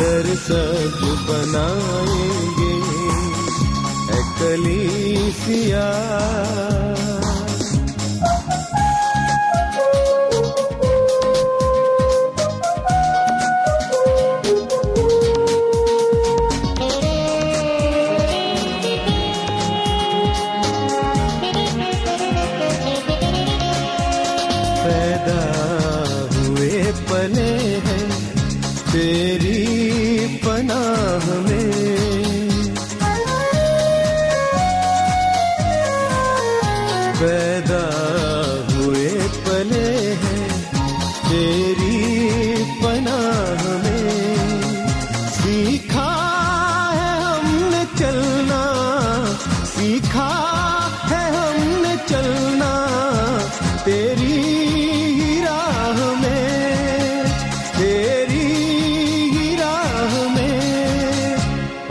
सरसब्ज बनाएँगे। ए कलीसिया।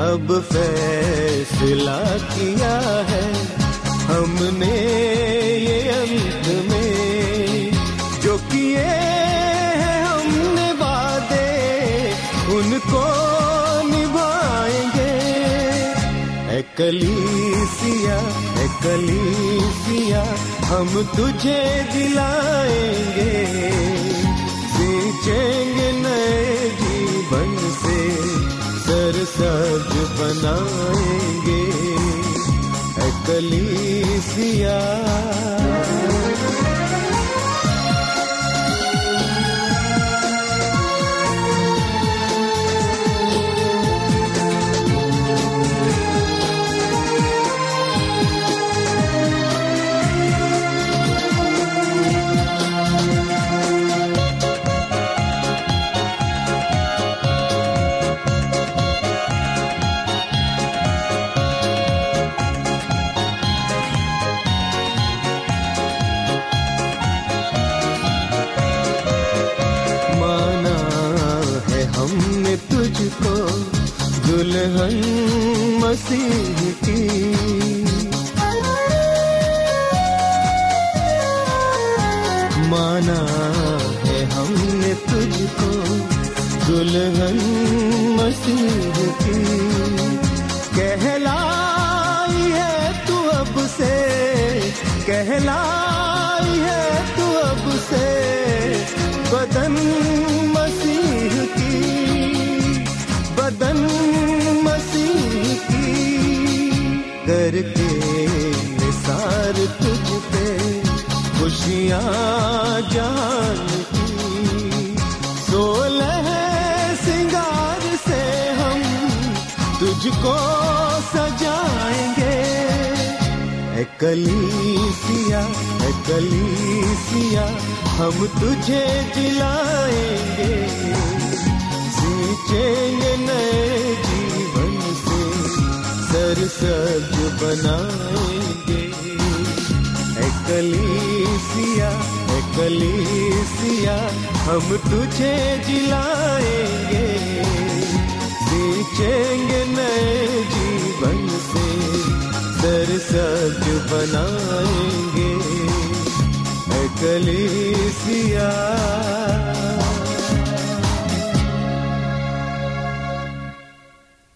अब फैसला किया है। हमने ये अंत में जो किए हैं, हमने वादे, उनको निभाएँगे। ए कलीसिया ए कलीसिया हम तुझे दिलाएँगे। सींचेंगे सरसब्ज बनाएँगे ए कलीसिया। करके निसार तुझ पे खुशियाँ जान की सोलह सिंगार से हम तुझको सजाएँगे। कलीसिया कलीसिया, हम तुझे जिलाएँगे ये नए सरसब्ज बनाएँगे। कलीसिया कलीसिया हम तुझे जिलाएँगे। सींचेंगे नए जीवन से सरसब्ज बनाएँगे। कलीसिया।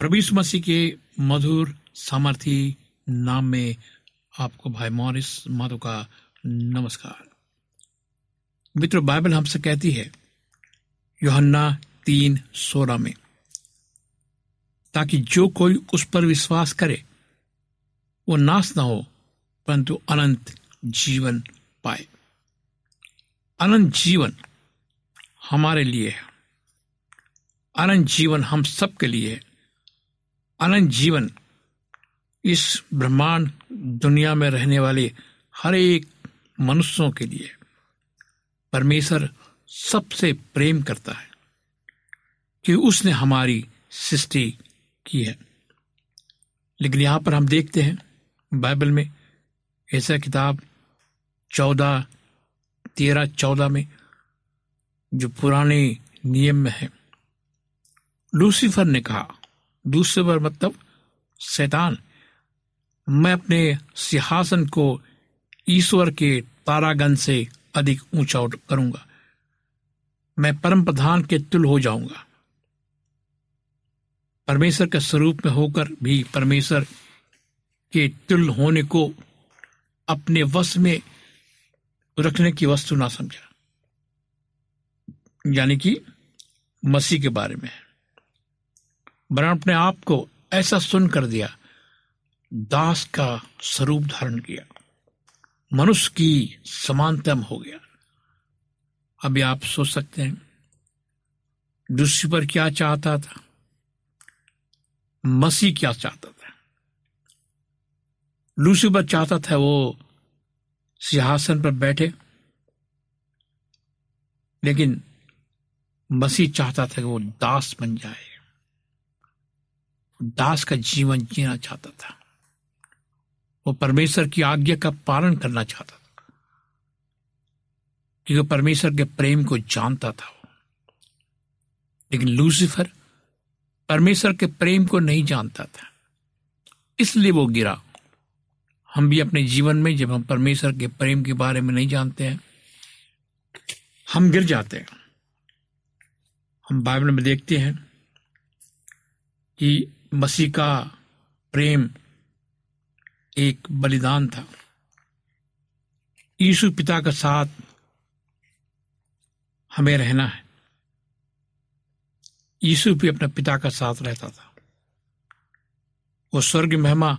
प्रभु मसीह के मधुर सामर्थी नाम में आपको भाई मॉरिस माधो का नमस्कार। मित्र, बाइबल हमसे कहती है, योहन्ना तीन सोलह में, ताकि जो कोई उस पर विश्वास करे, वो नाश ना हो, परंतु अनंत जीवन पाए। अनंत जीवन हमारे लिए है। अनंत जीवन हम सबके लिए है। अनंत जीवन इस ब्रह्मांड दुनिया में रहने वाले हर एक मनुष्यों के लिए परमेश्वर सबसे प्रेम करता है कि उसने हमारी सृष्टि की है। लेकिन यहाँ पर हम देखते हैं, बाइबल में ऐसा किताब चौदह, तेरह, चौदह में जो पुराने नियम में है। लूसीफर ने कहा दूसरे बार मतलब शैतान। मैं अपने सिंहासन को ईश्वर के तारागन से अधिक ऊँचा करूँगा। मैं परम प्रधान के तुल हो जाऊँगा। परमेश्वर के स्वरूप में होकर भी परमेश्वर के तुल होने को अपने वश में रखने की वस्तु ना समझा। यानी कि मसीह के बारे में। है वरन अपने आप को ऐसा सुन कर दिया। दास का स्वरूप धारण किया। मनुष्य की समानतम हो गया। अभी आप सोच सकते हैं पर क्या चाहता था? मसीह क्या चाहता था? लूसीफर चाहता था वो सिंहासन पर बैठे, लेकिन मसीह चाहता था कि वो दास बन जाए। दास का जीवन जीना चाहता था। वो परमेश्वर की आज्ञा का पालन करना चाहता था। क्योंकि परमेश्वर के प्रेम को जानता था लेकिन लूसीफर परमेश्वर के प्रेम को नहीं जानता था। इसलिए वो गिरा। हम भी अपने जीवन में जब हम परमेश्वर के प्रेम के बारे में नहीं जानते हैं, हम गिर जाते हैं। हम बाइबल में देखते हैं कि मसीह का प्रेम एक बलिदान था। यीशु पिता का साथ हमें रहना है। यीशु भी अपने पिता का साथ रहता था। वो स्वर्ग महिमा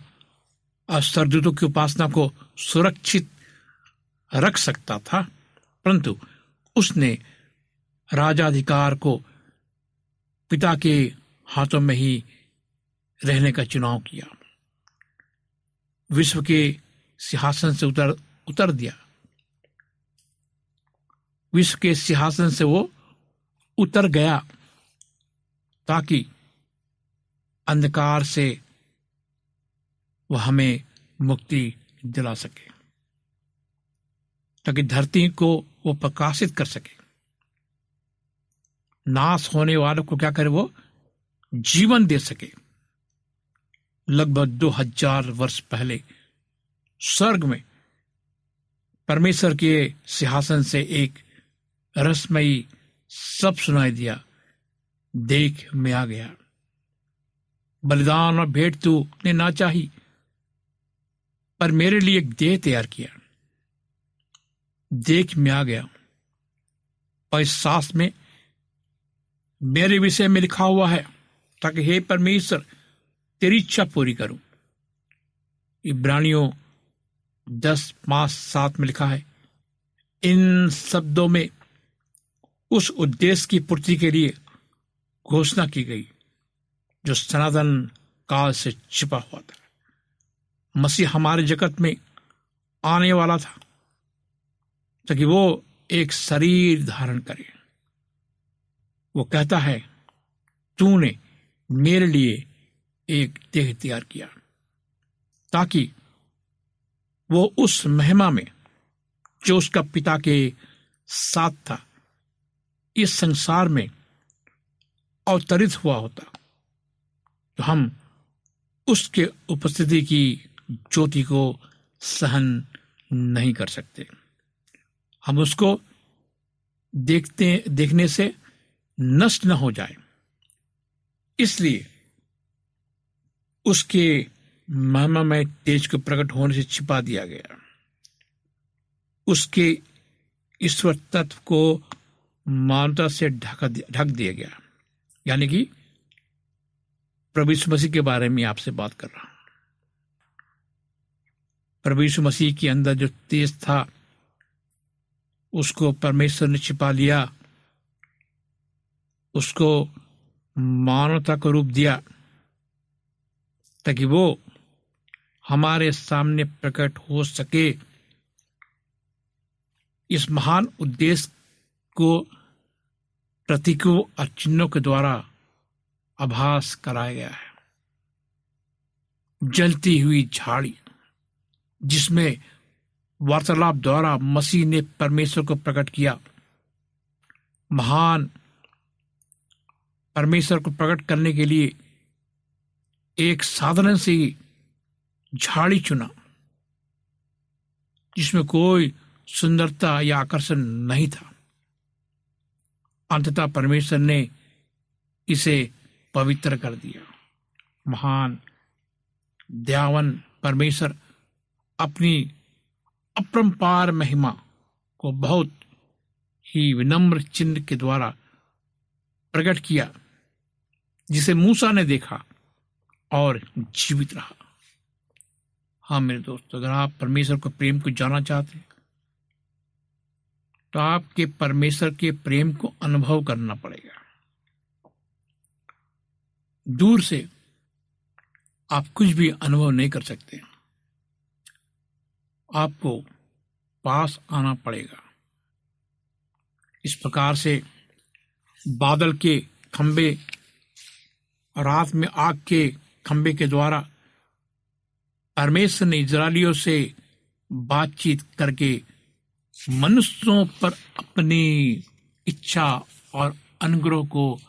और सरदूतों की उपासना को सुरक्षित रख सकता था, परंतु उसने राजाधिकार को पिता के हाथों में ही रहने का चुनाव किया। विश्व के सिंहासन से उतर उतर दिया। विश्व के सिंहासन से वो उतर गया ताकि अंधकार से वह हमें मुक्ति दिला सके, ताकि धरती को वो प्रकाशित कर सके। नाश होने वालों को क्या करे वो? जीवन दे सके। लगभग दो हज़ार वर्ष पहले, स्वर्ग में परमेश्वर के सिंहासन से एक रसमयी सब सुनाई दिया, देख में आ गया। बलिदान और भेंट तू ने ना चाही, पर मेरे लिए एक देह तैयार किया। देख में आ गया, और इस सास में मेरे विषय में लिखा हुआ है, ताकि हे परमेश्वर तेरी इच्छा पूरी करूँ। इब्रानियों दस पाँच सात में लिखा है, इन शब्दों में उस उद्देश्य की पूर्ति के लिए घोषणा की गई, जो सनातन काल से छिपा हुआ था। मसीह हमारे जगत में आने वाला था, ताकि वो एक शरीर धारण करे। वो कहता है, तूने मेरे लिए एक देह तैयार किया, ताकि वो उस महिमा में, जो उसका पिता के साथ था, इस संसार में अवतरित हुआ होता। तो हम उसके उपस्थिति की ज्योति को सहन नहीं कर सकते। हम उसको देखते, देखने से नष्ट न हो जाए। इसलिए उसके महिमा में तेज को प्रकट होने से छिपा दिया गया। उसके ईश्वर तत्व को मानवता से ढक ढक दिया गया। यानी कि प्रभु यीशु मसीह के बारे में आपसे बात कर रहा हूँ। प्रभु यीशु मसीह के अंदर जो तेज था, उसको परमेश्वर ने छिपा लिया, उसको मानवता को रूप दिया ताकि वो हमारे सामने प्रकट हो सके। इस महान उद्देश्य को, प्रतीकों और चिन्हों के द्वारा आभास कराया गया है। जलती हुई झाड़ी, जिसमें वार्तालाप द्वारा मसीह ने परमेश्वर को प्रकट किया। महान परमेश्वर को प्रकट करने के लिए एक साधारण सी झाड़ी चुना, जिसमें कोई सुंदरता या आकर्षण नहीं था। अंततः परमेश्वर ने इसे पवित्र कर दिया। महान, दयावन परमेश्वर अपनी अपरंपार महिमा को बहुत ही विनम्र चिन्ह के द्वारा प्रकट किया, जिसे मूसा ने देखा। और जीवित रहा। हाँ मेरे दोस्त, अगर आप परमेश्वर को प्रेम को जाना चाहते हैं तो आपके परमेश्वर के प्रेम को अनुभव करना पड़ेगा। दूर से आप कुछ भी अनुभव नहीं कर सकते। आपको पास आना पड़ेगा। इस प्रकार से बादल के खंबे रात में आग के खंबे के द्वारा परमेश्वर ने इजरायलियों से बातचीत करके मनुष्यों पर अपनी इच्छा और अनुग्रह को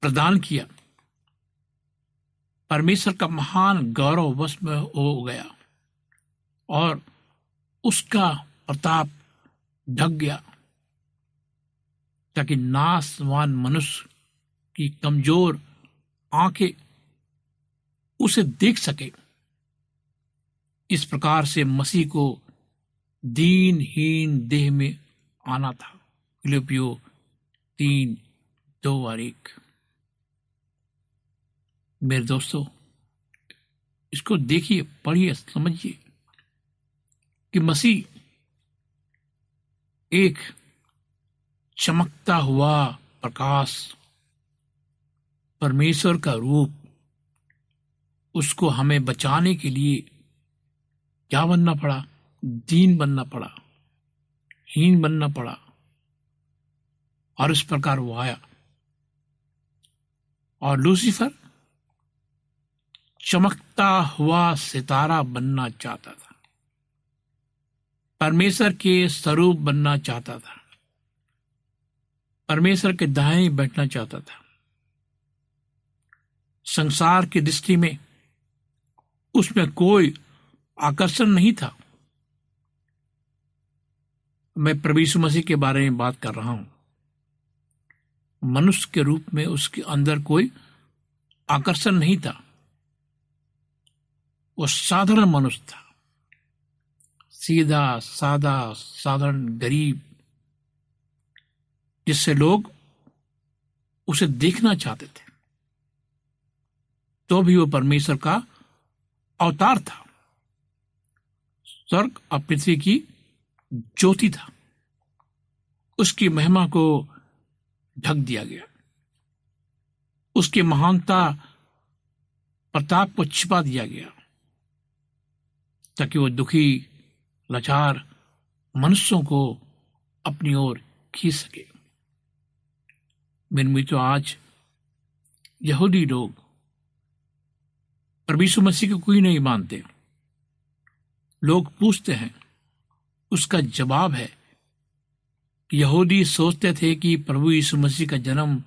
प्रदान किया। परमेश्वर का महान गौरव वश में हो गया और उसका प्रताप ढक गया ताकि नाशवान मनुष्य की कमज़ोर आँखें उसे देख सके। इस प्रकार से मसीह को दीनहीन देह में आना था। फिलिपियो तीन, दो और एक। मेरे दोस्तों, इसको देखिए, पढ़िए, समझिए कि मसीह एक चमकता हुआ प्रकाश, परमेश्वर का रूप उसको हमें बचाने के लिए क्या बनना पड़ा? दीन बनना पड़ा। हीन बनना पड़ा। और इस प्रकार वो आया। और लूसीफर चमकता हुआ सितारा बनना चाहता था। परमेश्वर के स्वरूप बनना चाहता था। परमेश्वर के दाएँ बैठना चाहता था। संसार की दृष्टि में उसमें कोई आकर्षण नहीं था। मैं प्रभु मसीह के बारे में बात कर रहा हूँ। मनुष्य के रूप में उसके अंदर कोई आकर्षण नहीं था। वो साधारण मनुष्य था। सीधा, सादा, साधारण, गरीब, जिससे लोग उसे देखना चाहते थे। तो भी वो परमेश्वर का अवतार था। स्वर्ग और पृथ्वी की ज्योति था। उसकी महिमा को ढक दिया गया। उसकी महानता प्रताप को छिपा दिया गया। ताकि वो दुखी, लाचार मनुष्यों को अपनी ओर खींच सके। मेरे मित्रों, आज यहूदी लोग परमेश्वर मसीह को कोई नहीं मानते। लोग पूछते हैं उसका जवाब है यहूदी सोचते थे कि प्रभु यीशु मसीह का जन्म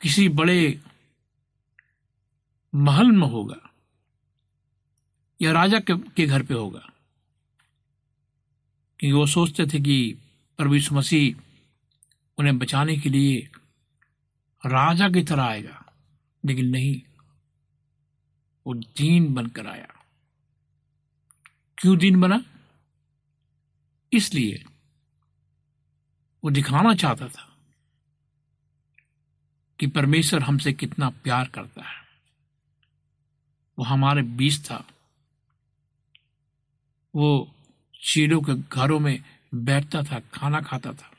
किसी बड़े महल में होगा या राजा के, के घर पे होगा। क्योंकि वो सोचते थे कि प्रभु यीशु मसीह उन्हें बचाने के लिए राजा की तरह आएगा लेकिन नहीं। वो दीन बनकर आया। क्यों दीन बना? इसलिए वो दिखाना चाहता था कि परमेश्वर हमसे कितना प्यार करता है। वो हमारे बीच था। वो चेलों के घरों में बैठता था, खाना खाता था।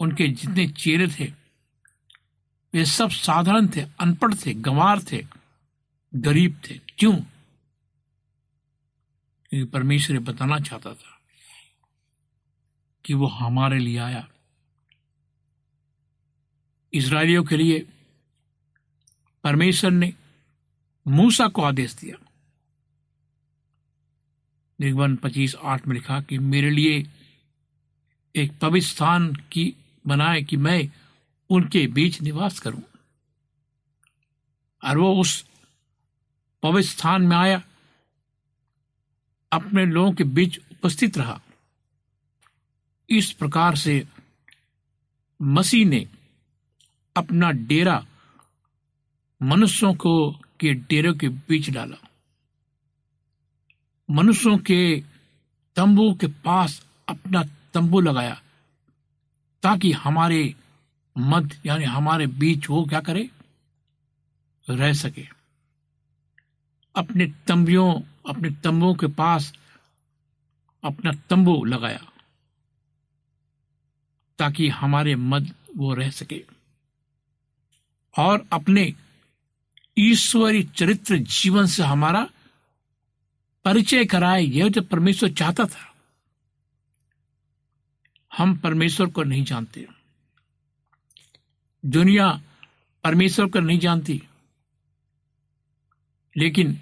उनके जितने चेहरे थे, वे सब साधारण थे, अनपढ़ थे, गंवार थे। गरीब थे। क्यों? क्योंकि परमेश्वर बताना चाहता था कि वो हमारे लिए आया। इसराइलियों के लिए परमेश्वर ने मूसा को आदेश दिया। निर्गमन पच्चीस आठ में लिखा कि मेरे लिए एक पवित्र स्थान की बनाए कि मैं उनके बीच निवास करूँ। और वो उस पवित्र स्थान में आया, अपने लोगों के बीच उपस्थित रहा। इस प्रकार से मसीह ने अपना डेरा मनुष्यों को के डेरों के बीच डाला। मनुष्यों के तंबू के पास अपना तंबू लगाया, ताकि हमारे मध्य, यानी हमारे बीच वो क्या करे? रह सके। अपने तंबियों, अपने तंबों के पास अपना तंबू लगाया, ताकि हमारे मध्य वो रह सके। और अपने ईश्वरी चरित्र जीवन से हमारा परिचय कराए, यह जो परमेश्वर चाहता था, हम परमेश्वर को नहीं जानते। दुनिया परमेश्वर को नहीं जानती। लेकिन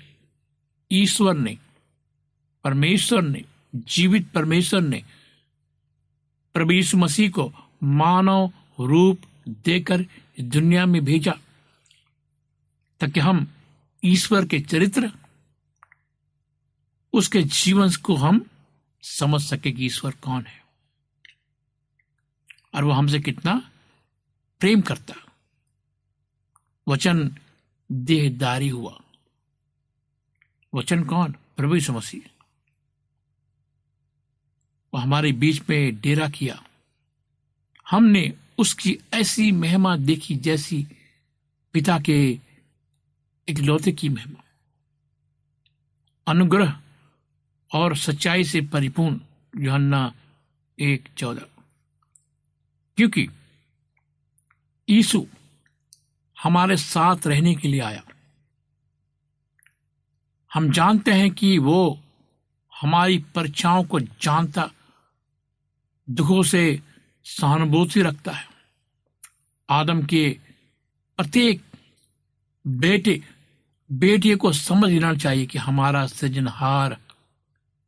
ईश्वर ने, परमेश्वर ने, जीवित परमेश्वर ने प्रभु मसीह को मानव रूप देकर दुनिया में भेजा, ताकि हम ईश्वर के चरित्र, उसके जीवन को हम समझ सके कि ईश्वर कौन है। और वो हमसे कितना प्रेम करता। वचन देहदारी हुआ। वचन कौन? प्रभु यीशु मसीह। वो हमारे बीच में डेरा किया। हमने उसकी ऐसी महिमा देखी जैसी पिता के इकलौते की महिमा। अनुग्रह और सच्चाई से परिपूर्ण योहन्ना एक चौदह। क्योंकि यीशु हमारे साथ रहने के लिए आया। हम जानते हैं कि वो हमारी परीक्षाओं को जानता, दुखों से सहानुभूति रखता है। आदम के प्रत्येक बेटे बेटे को समझ लेना चाहिए कि हमारा सृजनहार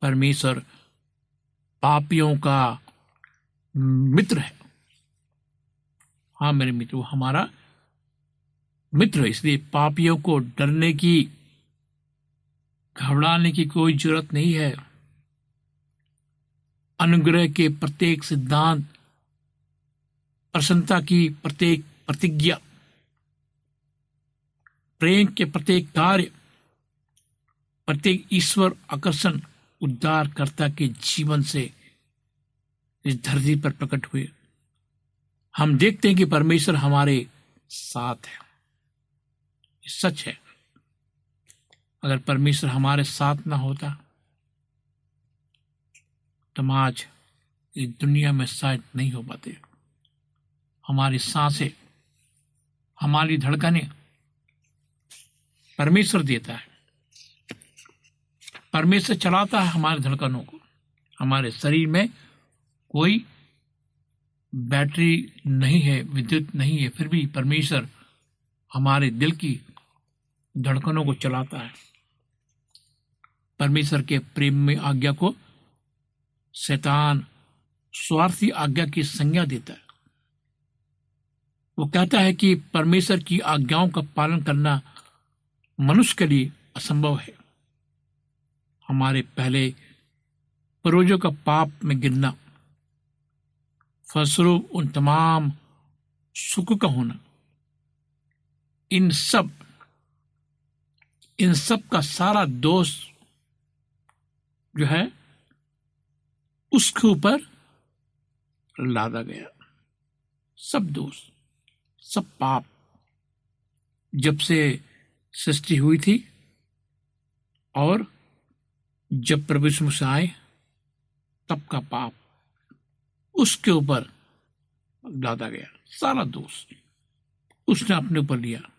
परमेश्वर पापियों का मित्र है। हाँ मेरे मित्र, वो हमारा मित्र है, इसलिए पापियों को डरने की घबराने की कोई ज़रूरत नहीं है। अनुग्रह के प्रत्येक सिद्धांत, प्रसन्नता की प्रत्येक प्रतिज्ञा, प्रेम के प्रत्येक कार्य, प्रत्येक ईश्वर आकर्षण उद्धारकर्ता के जीवन से इस धरती पर प्रकट हुए। हम देखते हैं कि परमेश्वर हमारे साथ है। सच है। अगर परमेश्वर हमारे साथ ना होता तो आज इस दुनिया में शायद नहीं हो पाते। हमारी साँसें, हमारी धड़कनें परमेश्वर देता है। परमेश्वर चलाता है हमारे धड़कनों को। हमारे शरीर में कोई बैटरी नहीं है, विद्युत नहीं है, फिर भी परमेश्वर हमारे दिल की धड़कनों को चलाता है। परमेश्वर के प्रेम में आज्ञा को शैतान स्वार्थी आज्ञा की संज्ञा देता है। वो कहता है कि परमेश्वर की आज्ञाओं का पालन करना मनुष्य के लिए असंभव है। हमारे पहले पूर्वजों का पाप में गिरना फलस्वरूप उन तमाम सुख का होना, इन सब इन सब का सारा दोष जो है, उसके ऊपर लादा गया। सब दोष, सब पाप, जब से सृष्टि हुई थी और जब प्रभु मसीह आए, तब का पाप, उसके ऊपर लादा गया। सारा दोष उसने अपने ऊपर लिया।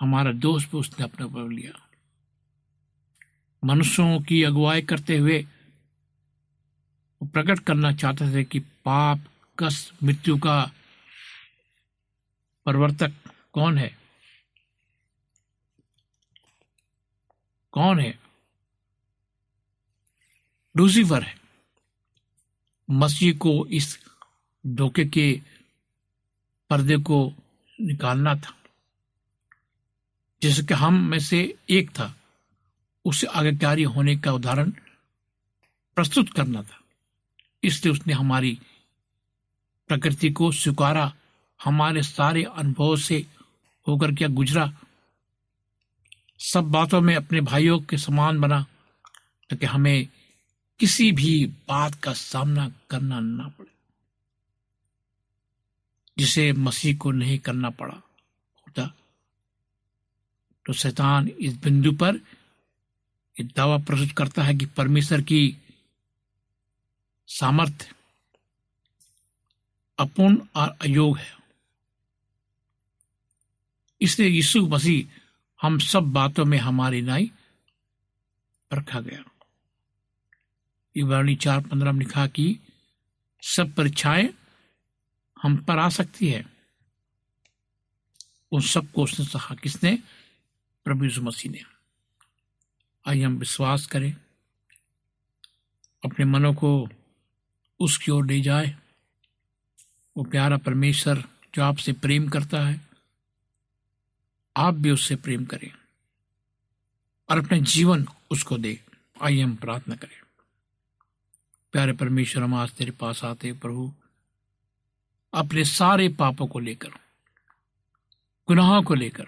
हमारा दोष भी उसने अपने ऊपर लिया। मनुष्यों की अगुवाई करते हुए वो प्रकट करना चाहते थे कि पाप कस मृत्यु का प्रवर्तक कौन है? कौन है? लूसीफर है। मसीह को इस धोखे के पर्दे को निकालना था जैसे कि हम में से एक था। उसे आज्ञाकारी होने का उदाहरण प्रस्तुत करना था। इसलिए उसने हमारी प्रकृति को स्वीकारा, हमारे सारे अनुभव से होकर क्या गुजरा। सब बातों में अपने भाइयों के समान बना, ताकि हमें किसी भी बात का सामना करना ना पड़े, जिसे मसीह को नहीं करना पड़ा होता। तो शैतान इस बिंदु पर दावा प्रस्तुत करता है कि परमेश्वर की सामर्थ्य अपूर्ण और अयोग है। इसलिए यीशु मसीह हम सब बातों में हमारी नाई रखा गया। इब्रानी चार पंद्रह में लिखा कि सब परीक्षाएँ हम पर आ सकती है। उन सबको उसने सहा किसने? प्रभु यीशु मसीह ने। आइए हम विश्वास करें, अपने मनों को उसकी ओर ले जाए। वो प्यारा परमेश्वर जो आपसे प्रेम करता है, आप भी उससे प्रेम करें और अपने जीवन उसको दे। आइए हम प्रार्थना करें। प्यारे परमेश्वर, हम आज तेरे पास आते प्रभु। अपने सारे पापों को लेकर, गुनाहों को लेकर,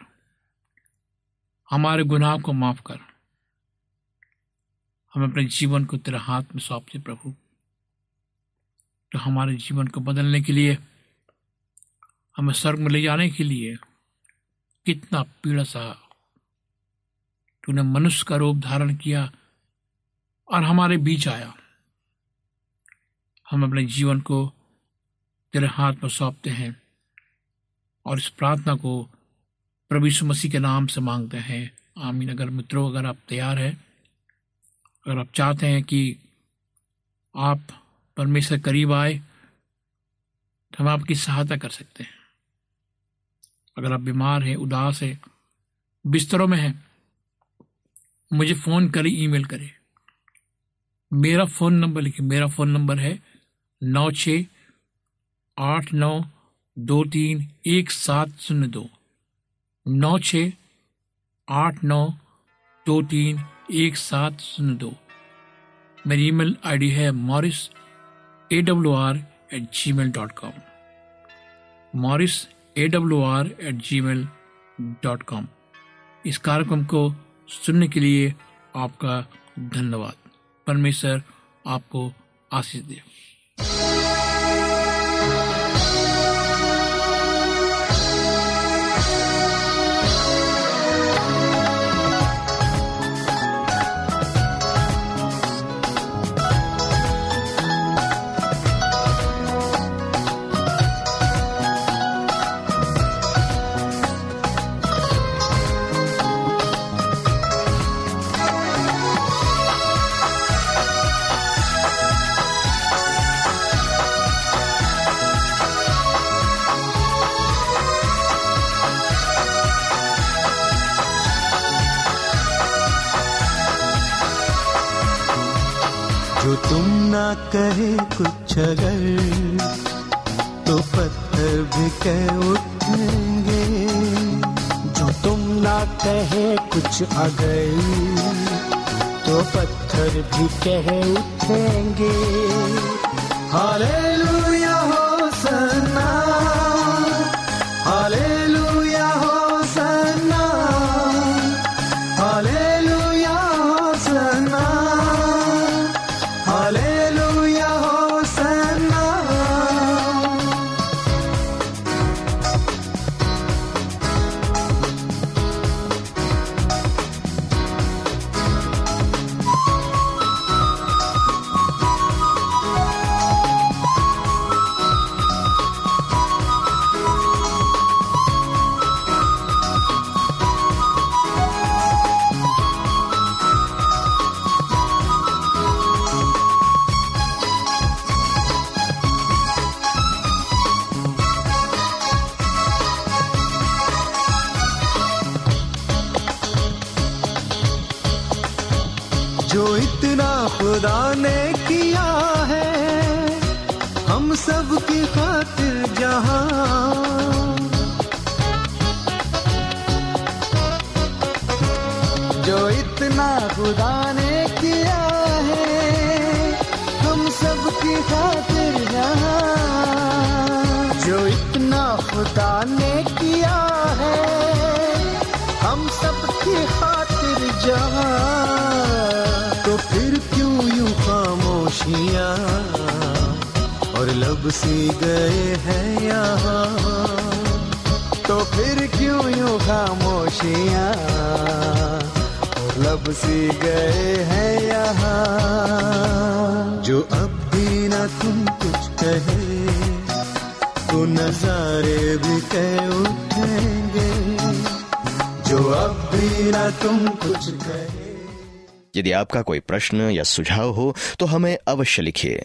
हमारे गुनाह को माफ़ कर। हम अपने जीवन को तेरे हाथ में सौंपते प्रभु। तो हमारे जीवन को बदलने के लिए, हमें स्वर्ग में ले जाने के लिए कितना पीड़ा सहा तूने मनुष्य का रूप धारण किया और हमारे बीच आया। हम अपने जीवन को तेरे हाथ में सौंपते हैं और इस प्रार्थना को प्रभु यीशु मसीह के नाम से मांगते हैं। आमीन। अगर मित्रों, अगर आप तैयार हैं अगर आप चाहते हैं कि आप परमेश्वर करीब आए तो हम आपकी सहायता कर सकते हैं। अगर आप बीमार हैं, उदास हैं, बिस्तरों में हैं, मुझे फ़ोन करें, ईमेल करें। मेरा फ़ोन नंबर लिखिए मेरा फ़ोन नंबर है नौ छ आठ नौ दो तीन एक सात शून्य दो। नौ छ आठ नौ दो तीन एक सात शून्य दो। मेरी ईमेल आईडी है Morris A W R at Gmail dot com Morris A W R at Gmail dot com इस कार्यक्रम को सुनने के लिए आपका धन्यवाद। परमेश्वर आपको आशीष दे। सी गए हैं यहाँ। तो फिर क्यों यूँ खामोशियाँ? लब सी गए हैं यहाँ। जो अब भी ना तुम कुछ कहे तो नजारे भी कह उठेंगे। जो अब भी ना तुम कुछ कहे। यदि आपका कोई प्रश्न या सुझाव हो तो हमें अवश्य लिखिए।